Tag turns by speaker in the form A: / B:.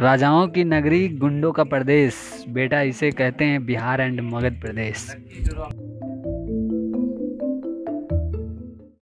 A: राजाओं की नगरी गुंडों का प्रदेश। बेटा इसे कहते हैं बिहार एंड मगध प्रदेश।